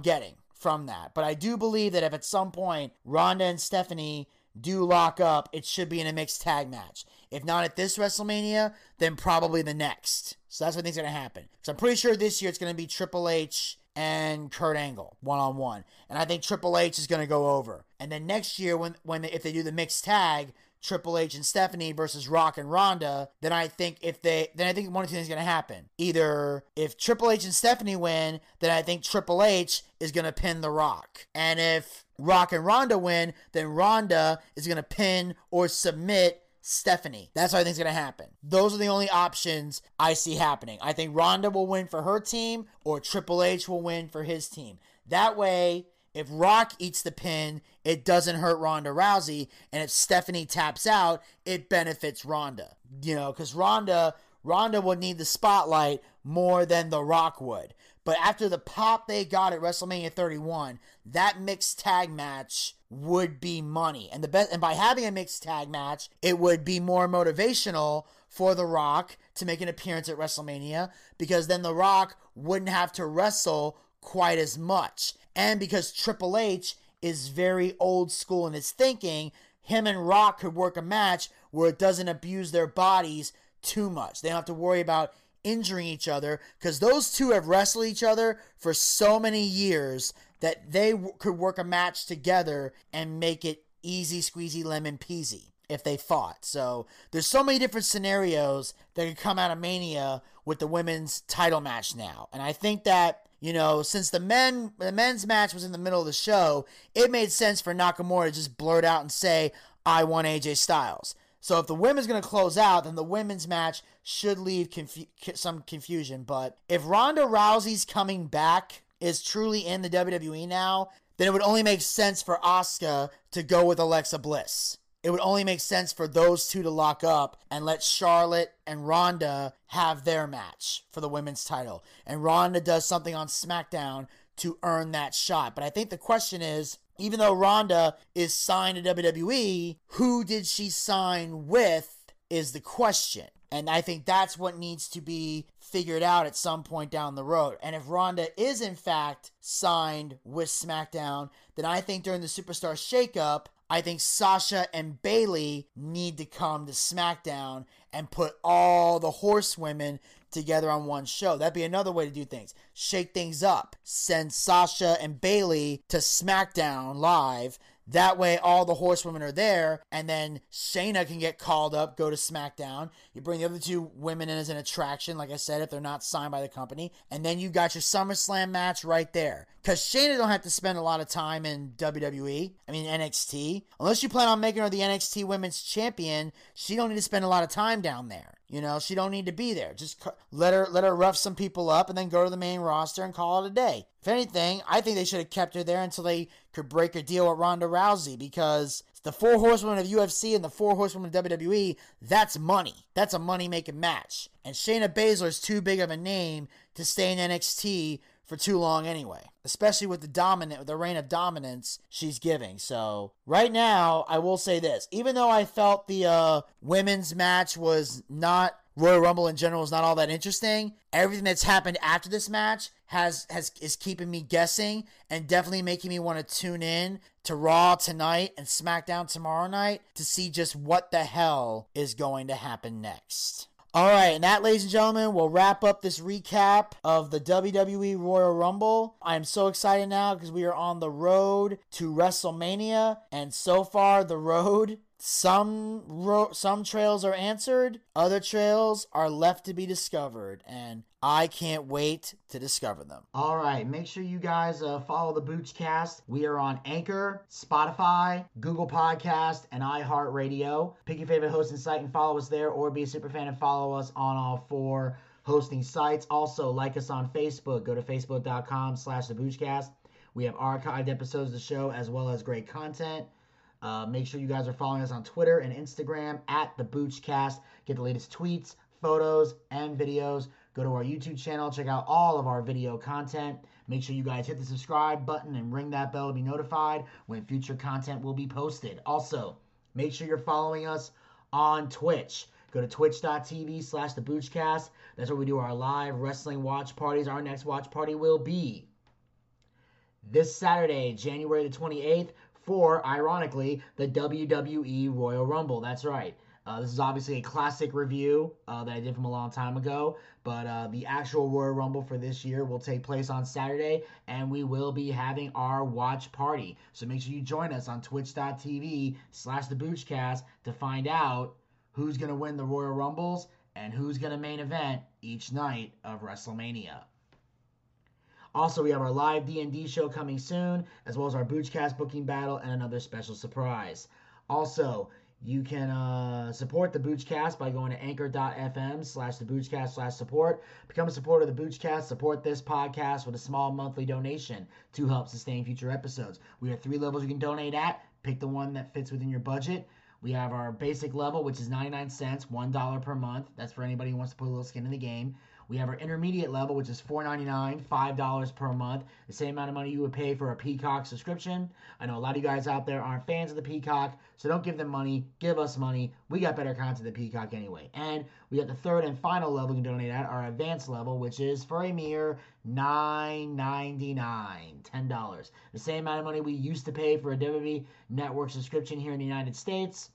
[SPEAKER 2] getting from that. But I do believe that if at some point Ronda and Stephanie do lock up, it should be in a mixed tag match. If not at this WrestleMania, then probably the next. So that's what I think is going to happen. So I'm pretty sure this year it's going to be Triple H and Kurt Angle one on one, and I think Triple H is going to go over. And then next year, when when they, if they do the mixed tag, Triple H and Stephanie versus Rock and Ronda, then I think if they then I think one of two things is gonna happen. Either if Triple H and Stephanie win, then I think Triple H is gonna pin the Rock. And if Rock and Ronda win, then Ronda is gonna pin or submit Stephanie. That's what I think is going to happen. Those are the only options I see happening. I think Ronda will win for her team or Triple H will win for his team. That way, if Rock eats the pin, it doesn't hurt Ronda Rousey. And if Stephanie taps out, it benefits Ronda. You know, because Ronda, Ronda would need the spotlight more than The Rock would. But after the pop they got at WrestleMania 31, that mixed tag match would be money. And the best and by having a mixed tag match, it would be more motivational for The Rock to make an appearance at WrestleMania because then The Rock wouldn't have to wrestle quite as much. And because Triple H is very old school in his thinking, him and Rock could work a match where it doesn't abuse their bodies too much. They don't have to worry about injuring each other because those two have wrestled each other for so many years that they w- could work a match together and make it easy squeezy lemon peasy if they fought. So there's so many different scenarios that could come out of Mania with the women's title match now. And I think that you know, since the men the men's match was in the middle of the show, it made sense for Nakamura to just blurt out and say, "I want AJ Styles." So if the women's going to close out, then the women's match should leave confu- some confusion. But if Ronda Rousey's coming back is truly in the WWE now, then it would only make sense for Asuka to go with Alexa Bliss it would only make sense for those two to lock up and let Charlotte and Ronda have their match for the women's title. And Ronda does something on SmackDown to earn that shot. But I think the question is even though Ronda is signed to WWE, who did she sign with is the question. And I think that's what needs to be figured out at some point down the road. And if Ronda is in fact signed with SmackDown, then I think during the Superstar Shakeup, I think Sasha and Bayley need to come to SmackDown and put all the horsewomen together on one show. That'd be another way to do things. Shake things up. Send Sasha and Bayley to SmackDown live that way, all the horsewomen are there, and then Shayna can get called up, go to SmackDown. You bring the other two women in as an attraction, like I said, if they're not signed by the company, and then you got your SummerSlam match right there. Because Shayna don't have to spend a lot of time in WWE. I mean NXT. Unless you plan on making her the NXT Women's Champion, she don't need to spend a lot of time down there. You know, she don't need to be there. Just let her let her rough some people up and then go to the main roster and call it a day. If anything, I think they should have kept her there until they could break a deal with Ronda Rousey because the four horsewomen of UFC and the four horsewomen of WWE, that's money. That's a money making match. And Shayna Baszler is too big of a name to stay in NXT for too long anyway, especially with the dominant, the reign of dominance she's giving. So right now, I will say this: even though I felt the uh, women's match was not Royal Rumble in general is not all that interesting. Everything that's happened after this match has has is keeping me guessing and definitely making me want to tune in to Raw tonight and SmackDown tomorrow night to see just what the hell is going to happen next. All right, and that, ladies and gentlemen, will wrap up this recap of the WWE Royal Rumble. I am so excited now because we are on the road to WrestleMania, and so far, the road some ro- some trails are answered, other trails are left to be discovered, and I can't wait to discover them. All right, make sure you guys uh, follow the Boochcast. We are on Anchor, Spotify, Google Podcast, and iHeartRadio. Pick your favorite hosting site and follow us there, or be a super fan and follow us on all four hosting sites. Also, like us on Facebook. Go to facebook.com slash the Boochcast. We have archived episodes of the show as well as great content. Uh, make sure you guys are following us on Twitter and Instagram at the Boochcast. Get the latest tweets, photos, and videos. Go to our YouTube channel, check out all of our video content. Make sure you guys hit the subscribe button and ring that bell to be notified when future content will be posted. Also, make sure you're following us on Twitch. Go to twitch.tv slash the Boochcast. That's where we do our live wrestling watch parties. Our next watch party will be this Saturday, January the 28th for, ironically, the WWE Royal Rumble. That's right. Uh, this is obviously a classic review uh, that I did from a long time ago, but uh, the actual Royal Rumble for this year will take place on Saturday, and we will be having our watch party. So make sure you join us on twitch.tv slash the Boochcast to find out who's going to win the Royal Rumbles and who's going to main event each night of WrestleMania. Also, we have our live D&D show coming soon, as well as our Boochcast booking battle and another special surprise. Also, you can uh, support the Boochcast by going to anchor.fm slash the Boochcast slash support. Become a supporter of the Boochcast. Support this podcast with a small monthly donation to help sustain future episodes. We have three levels you can donate at. Pick the one that fits within your budget. We have our basic level, which is 99 cents, $1 per month. That's for anybody who wants to put a little skin in the game. We have our intermediate level, which is $4.99, $5 per month, the same amount of money you would pay for a Peacock subscription. I know a lot of you guys out there aren't fans of the Peacock, so don't give them money. Give us money. We got better content than Peacock anyway. And we got the third and final level you can donate at, our advanced level, which is for a mere $9.99, $10. The same amount of money we used to pay for a WWE network subscription here in the United States.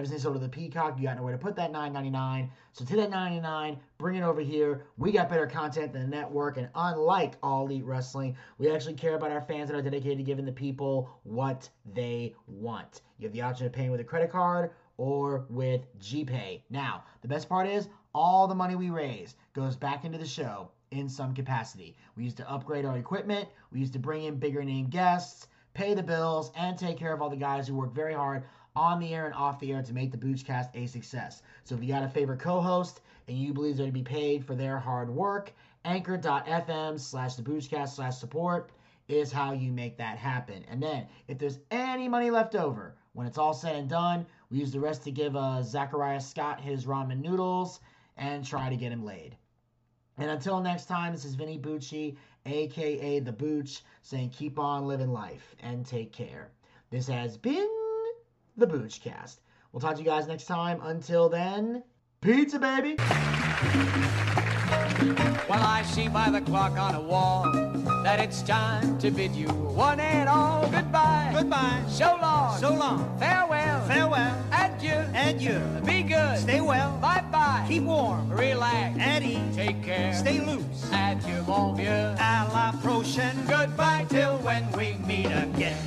[SPEAKER 2] Ever since over the Peacock, you got nowhere to put that $9.99. So to that $9.99, bring it over here. We got better content than the network, and unlike All Elite Wrestling, we actually care about our fans and are dedicated to giving the people what they want. You have the option of paying with a credit card or with GPay. Now, the best part is all the money we raise goes back into the show in some capacity. We used to upgrade our equipment, we used to bring in bigger name guests, pay the bills, and take care of all the guys who work very hard on the air and off the air to make the Boochcast a success. So if you got a favorite co-host and you believe they're to be paid for their hard work, anchor.fm slash the Boochcast slash support is how you make that happen. And then if there's any money left over, when it's all said and done, we use the rest to give uh, Zachariah Scott his ramen noodles and try to get him laid. And until next time, this is Vinny Bucci, aka The Booch, saying keep on living life and take care. This has been the Boochcast. We'll talk to you guys next time. Until then, pizza, baby!
[SPEAKER 3] Well, I see by the clock on the wall that it's time to bid you one and all goodbye.
[SPEAKER 4] Goodbye.
[SPEAKER 3] So long.
[SPEAKER 4] So long.
[SPEAKER 3] Farewell.
[SPEAKER 4] Farewell.
[SPEAKER 3] Adieu.
[SPEAKER 4] Adieu.
[SPEAKER 3] Be good.
[SPEAKER 4] Stay well.
[SPEAKER 3] Bye bye.
[SPEAKER 4] Keep warm.
[SPEAKER 3] Relax.
[SPEAKER 4] At ease.
[SPEAKER 3] Take care.
[SPEAKER 4] Stay loose.
[SPEAKER 3] Adieu, mon vieux.
[SPEAKER 4] À la prochaine.
[SPEAKER 3] Goodbye till when we meet again.